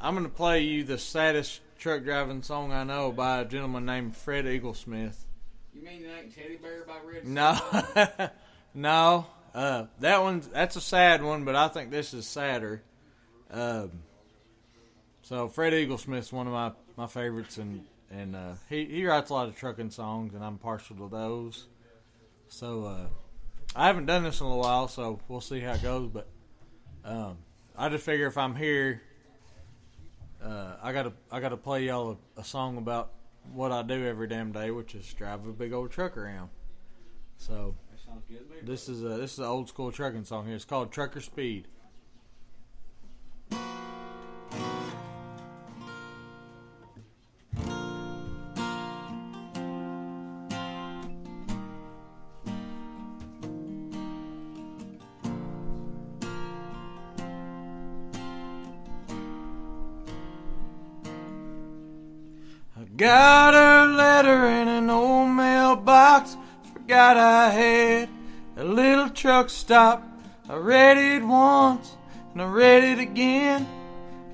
I'm gonna play you the saddest truck driving song I know by a gentleman named Fred Eaglesmith. You mean ain't Teddy Bear by Red? No, no, uh, that one's that's a sad one, but I think this is sadder. Um, so Fred Eaglesmith's one of my, my favorites, and and uh, he he writes a lot of trucking songs, and I'm partial to those. So uh, I haven't done this in a while, so we'll see how it goes. But um, I just figure if I'm here, uh, I gotta I gotta play y'all a, a song about what I do every damn day, which is drive a big old truck around. So That sounds good this is a this is an old school trucking song here. It's called Trucker Speed. Got a letter in an old mailbox. Forgot I had a little truck stop. I read it once and I read it again.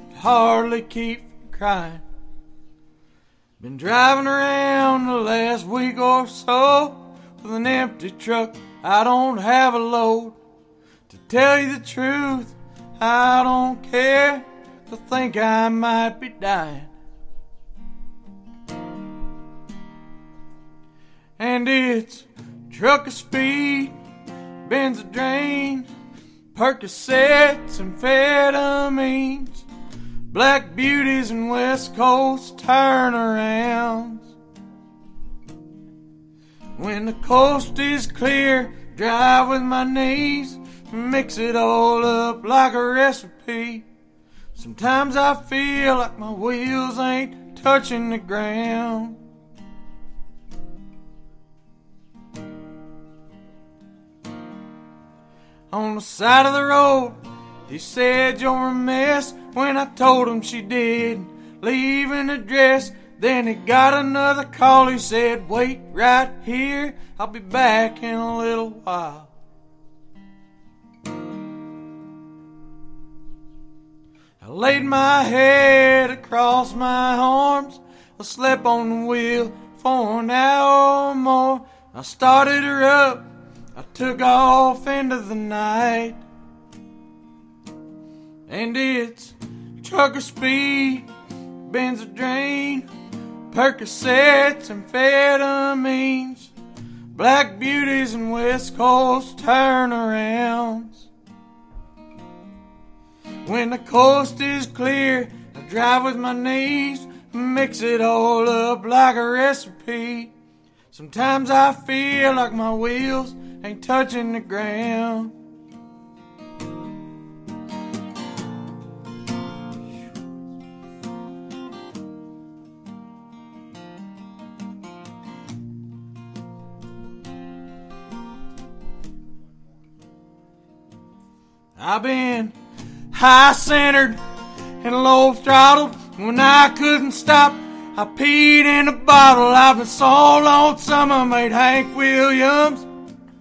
Could hardly keep from crying. Been driving around the last week or so with an empty truck. I don't have a load. To tell you the truth, I don't care. I think I might be dying. And it's trucker speed, Benzedrine, Percocets and amphetamines, black beauties and West Coast turnarounds. When the coast is clear, drive with my knees, mix it all up like a recipe. Sometimes I feel like my wheels ain't touching the ground. On the side of the road. He said you're a mess when I told him she did. Leave an address. Then he got another call. He said, Wait right here. I'll be back in a little while. I laid my head across my arms. I slept on the wheel for an hour or more. I started her up. I took off into the night. And it's trucker speed, drain, Percocets and amphetamines, black beauties and West Coast turnarounds. When the coast is clear, I drive with my knees, mix it all up like a recipe. Sometimes I feel like my wheels ain't touching the ground. I've been high centered and low throttled when I couldn't stop. I peed in a bottle. I've been so lonesome I made Hank Williams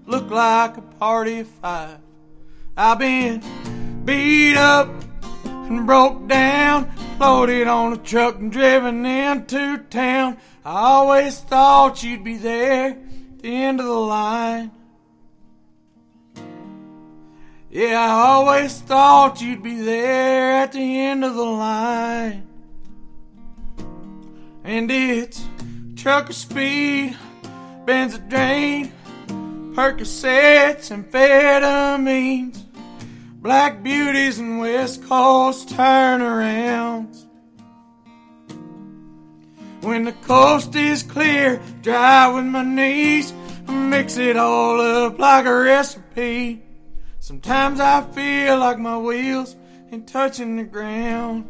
look like a party of five. I've been beat up and broke down, loaded on a truck and driven into town. I always thought you'd be there at the end of the line. Yeah, I always thought you'd be there at the end of the line. And it's trucker speed, Benzedrine, Percocets and amphetamines, black beauties and West Coast turnarounds. When the coast is clear, drive with my knees, mix it all up like a recipe. Sometimes I feel like my wheels ain't touching the ground.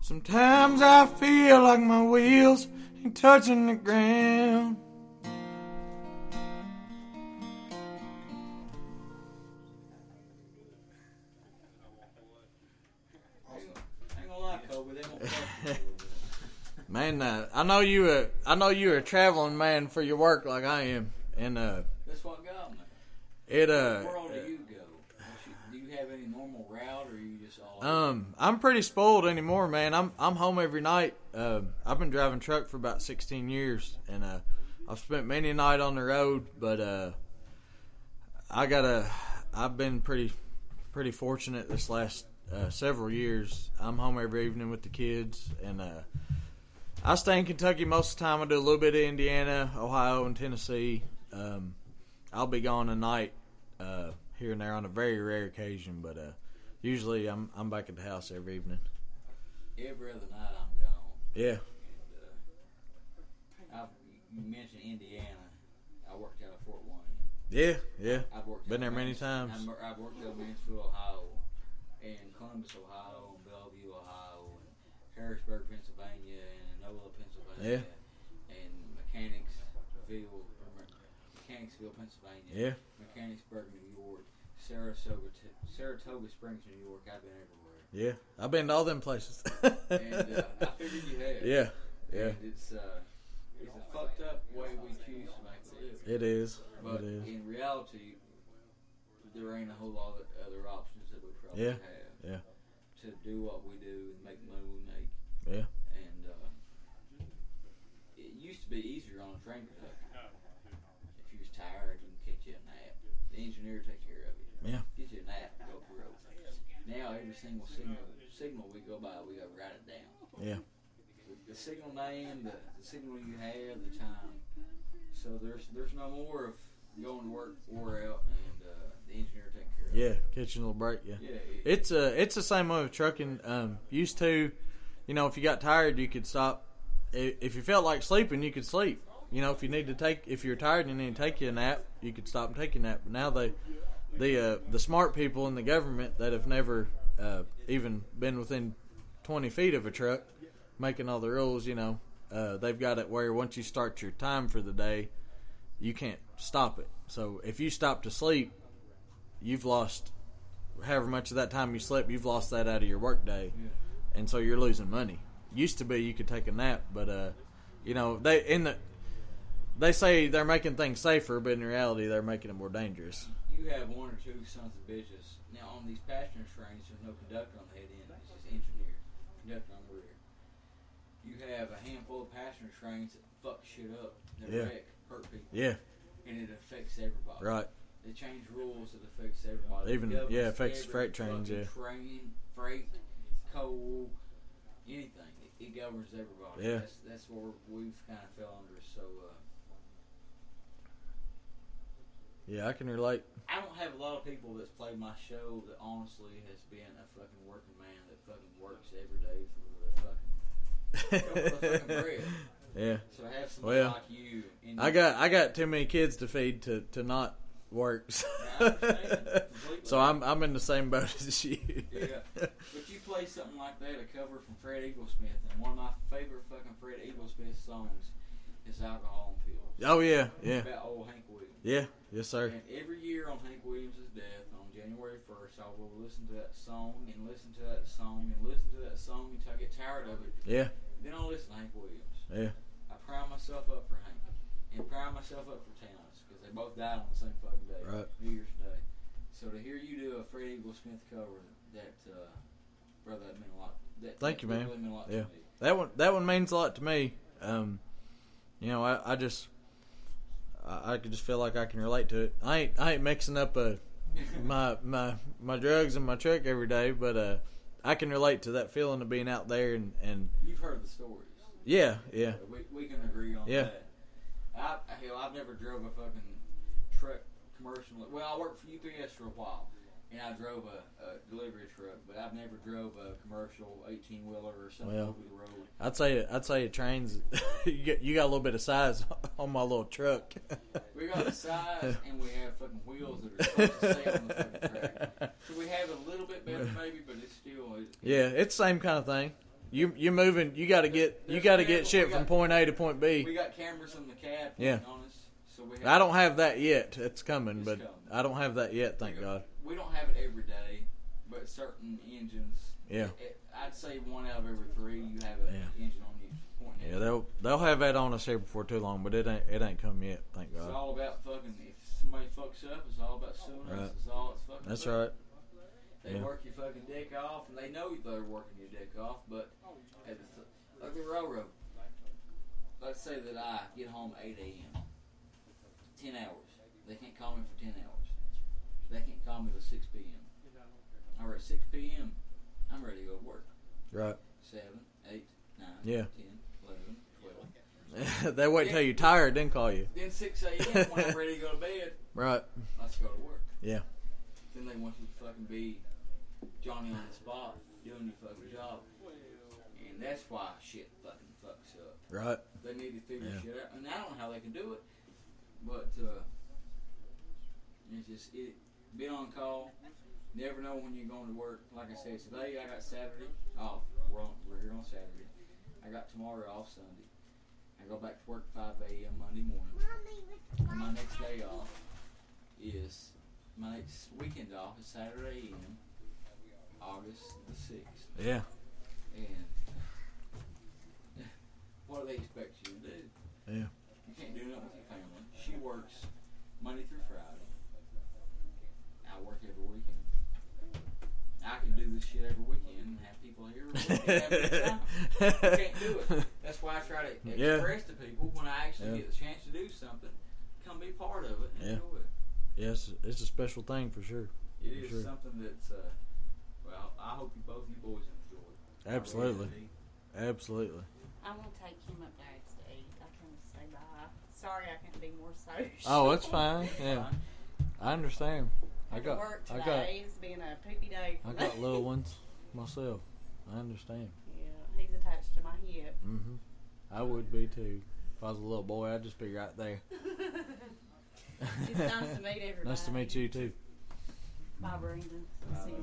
Sometimes I feel like my wheels ain't touching the ground. Man, uh, I know you. Uh, I know you're a traveling man for your work, like I am, and uh, That's what got me. it. Where Uh, all do you go? Do you have any normal route, or are you just all? um, I'm pretty spoiled anymore, man. I'm I'm home every night. Uh, I've been driving truck for about 16 years, and uh, I've spent many a night on the road. But uh, I got a. I've been pretty pretty fortunate this last uh, several years. I'm home every evening with the kids, and uh, I stay in Kentucky most of the time. I do a little bit of Indiana, Ohio, and Tennessee. Um, I'll be gone a night uh, here and there on a very rare occasion, but uh, usually I'm I'm back at the house every evening. Every other night I'm gone. Yeah, I've, you mentioned Indiana. I worked out of Fort Wayne. yeah, yeah. I've worked Been there many times. I've, I've worked out Mansfield, Ohio, and Columbus, Ohio, and Bellevue, Ohio, and Harrisburg, Pennsylvania, Pennsylvania, and Mechanicsville, Mechanicsville, Pennsylvania, Yeah. Mechanicsburg, New York, Saratoga, Saratoga Springs, New York. I've been everywhere. Yeah, I've been to all them places. and uh, I figured you had. Yeah, yeah. And it's uh, it's a fucked up way we choose to make a living. It is. But It is. in reality, there ain't a whole lot of other options that we probably Yeah, have. yeah. To do what we do and make the money we make. Yeah. And uh, it used to be easier on a train conductor. If you was tired, you can catch you a nap. The engineer take care of you. Yeah. Get you a nap, go up the road. Now every single signal signal we go by, we gotta write it down. Yeah. The, the signal name, the, the signal you have, the time. So there's there's no more of going to work, wore out, and uh, the engineer take care of Yeah, it. catching a little break. Yeah, Yeah, it- it's uh, it's the same way with trucking. Um, used to, you know, if you got tired, you could stop. If you felt like sleeping, you could sleep. You know, if you need to take, if you're tired and you need to take you a nap, you could stop and take a nap. But now they, the uh, the smart people in the government that have never uh, even been within twenty feet of a truck, making all the rules. You know, uh, they've got it where once you start your time for the day, you can't stop it. So if you stop to sleep, you've lost however much of that time you slept, you've lost that out of your work day, and so you're losing money. Used to be you could take a nap, but uh, you know they in the they say they're making things safer, but in reality they're making it more dangerous. You have one or two sons of bitches. Now on these passenger trains, there's no conductor on the head end. It's just engineer, conductor on the rear. You have a handful of passenger trains that fuck shit up, that Yeah. wreck, hurt people. Yeah. And it affects everybody. Right. They change rules that affects everybody. Even- It yeah, affects freight trains, yeah. Train, freight, coal, anything. It, governs everybody. Yeah. That's that's where we've kind of fell under. So. Uh, Yeah, I can relate. I don't have a lot of people that's played my show that honestly has been a fucking working man that fucking works every day for their fucking, for fucking bread. Yeah. So to have somebody Well, like you in I got I got too many kids to feed to, to not work. I understand completely. so I'm I'm in the same boat as you. Yeah, but you play something like that, a cover from Fred Eaglesmith, and one of my favorite fucking Fred Eaglesmith songs is "Alcohol and Pills." Oh, yeah, yeah. About old Hank Williams. Yeah, yes sir. And every year on Hank Williams' death, on January 1st, I will listen to that song and listen to that song and listen to that song until I get tired of it. Yeah. Then I'll listen to Hank Williams. Yeah. I prime myself up for Hank and prime myself up for because they both died on the same fucking day, Right. New Year's Day. So to hear you do a Fred Eaglesmith cover, that uh, brother, that meant a lot. That, Thank that you, man. Really meant a lot Yeah, to me. that one that one means a lot to me. Um, you know, I, I just I, I could just feel like I can relate to it. I ain't I ain't mixing up uh my my my drugs in my truck every day, but uh, I can relate to that feeling of being out there and and You've heard the stories. yeah yeah We, we can agree on Yeah. that. I hell, I've never drove a fucking commercial. Well, I worked for UPS for a while, and I drove a, a delivery truck, but I've never drove a commercial eighteen wheeler or something Well, over the road. I'd say I'd say trains. you get you got a little bit of size on my little truck. We got the size, and we have fucking wheels that are supposed to stay on the fucking track. So we have a little bit better, maybe, but it's still. It, yeah, it's the same kind of thing. You you're moving? You got to get you got to get shit from point A to point B. We got cameras in the cab. Yeah. pointing On us, so we I don't have that yet. It's coming, It's but coming. I don't have that yet. Thank God. We don't have it every day, but certain engines. Yeah. it- I'd say one out of every three you have an Yeah. engine on you. Yeah, they'll they'll have that on us here before too long, but it ain't it ain't come yet. Thank God. It's all about fucking. If somebody fucks up, it's all about suing Right. us. It's all it's fucking. That's right. They Yeah. work your fucking dick off, and they know they're working your dick off. But at the like the railroad, let's say that I get home 8 a.m. 10 hours. They can't call me for 10 hours. They can't call me till 6 p.m. All right, 6 p.m. I'm ready to go to work. Right. 7, 8, 9, Yeah. 10, 11, 12. they wait until you're tired, then call you. Then 6 a.m. when I'm ready to go to bed, Right. let's go to work. Yeah. Then they want you to fucking be Johnny on the spot doing your fucking job. And that's why shit fucking fucks up. Right. They need to figure Yeah. shit out. And I don't know how they can do it. But uh, it's just it being on call. Never know when you're going to work. Like I said, today I got Saturday off. We're, on, we're here on Saturday. I got tomorrow off Sunday. I go back to work 5 a.m. Monday morning. And my next day off is my next weekend off is Saturday evening, August the 6th. Yeah. And what do they expect you to do? Yeah. You can't do nothing with your family. She works Monday through Friday. I work every weekend. I can do this shit every weekend and have people here every weekend have a time. You can't do it. That's why I try to Yeah. express to people when I actually Yeah. get the chance to do something, come be part of it and Yeah. do it. Yes, it's a special thing for sure. It For is sure. something that's, uh, well, I hope you both you boys enjoy it. Absolutely. Absolutely. I'm gonna take him up there to eat. I can stay by. Sorry, I can't be more social. Oh, it's fine. Yeah. I understand. I got work I today. got It's been a poopy day. For I got little ones myself. I understand. Yeah, he's attached to my hip. Mhm. I would be too. If I was a little boy, I'd just be right there. It's nice to meet everybody. Nice to meet you too. Bye, Brandon. I'll see you in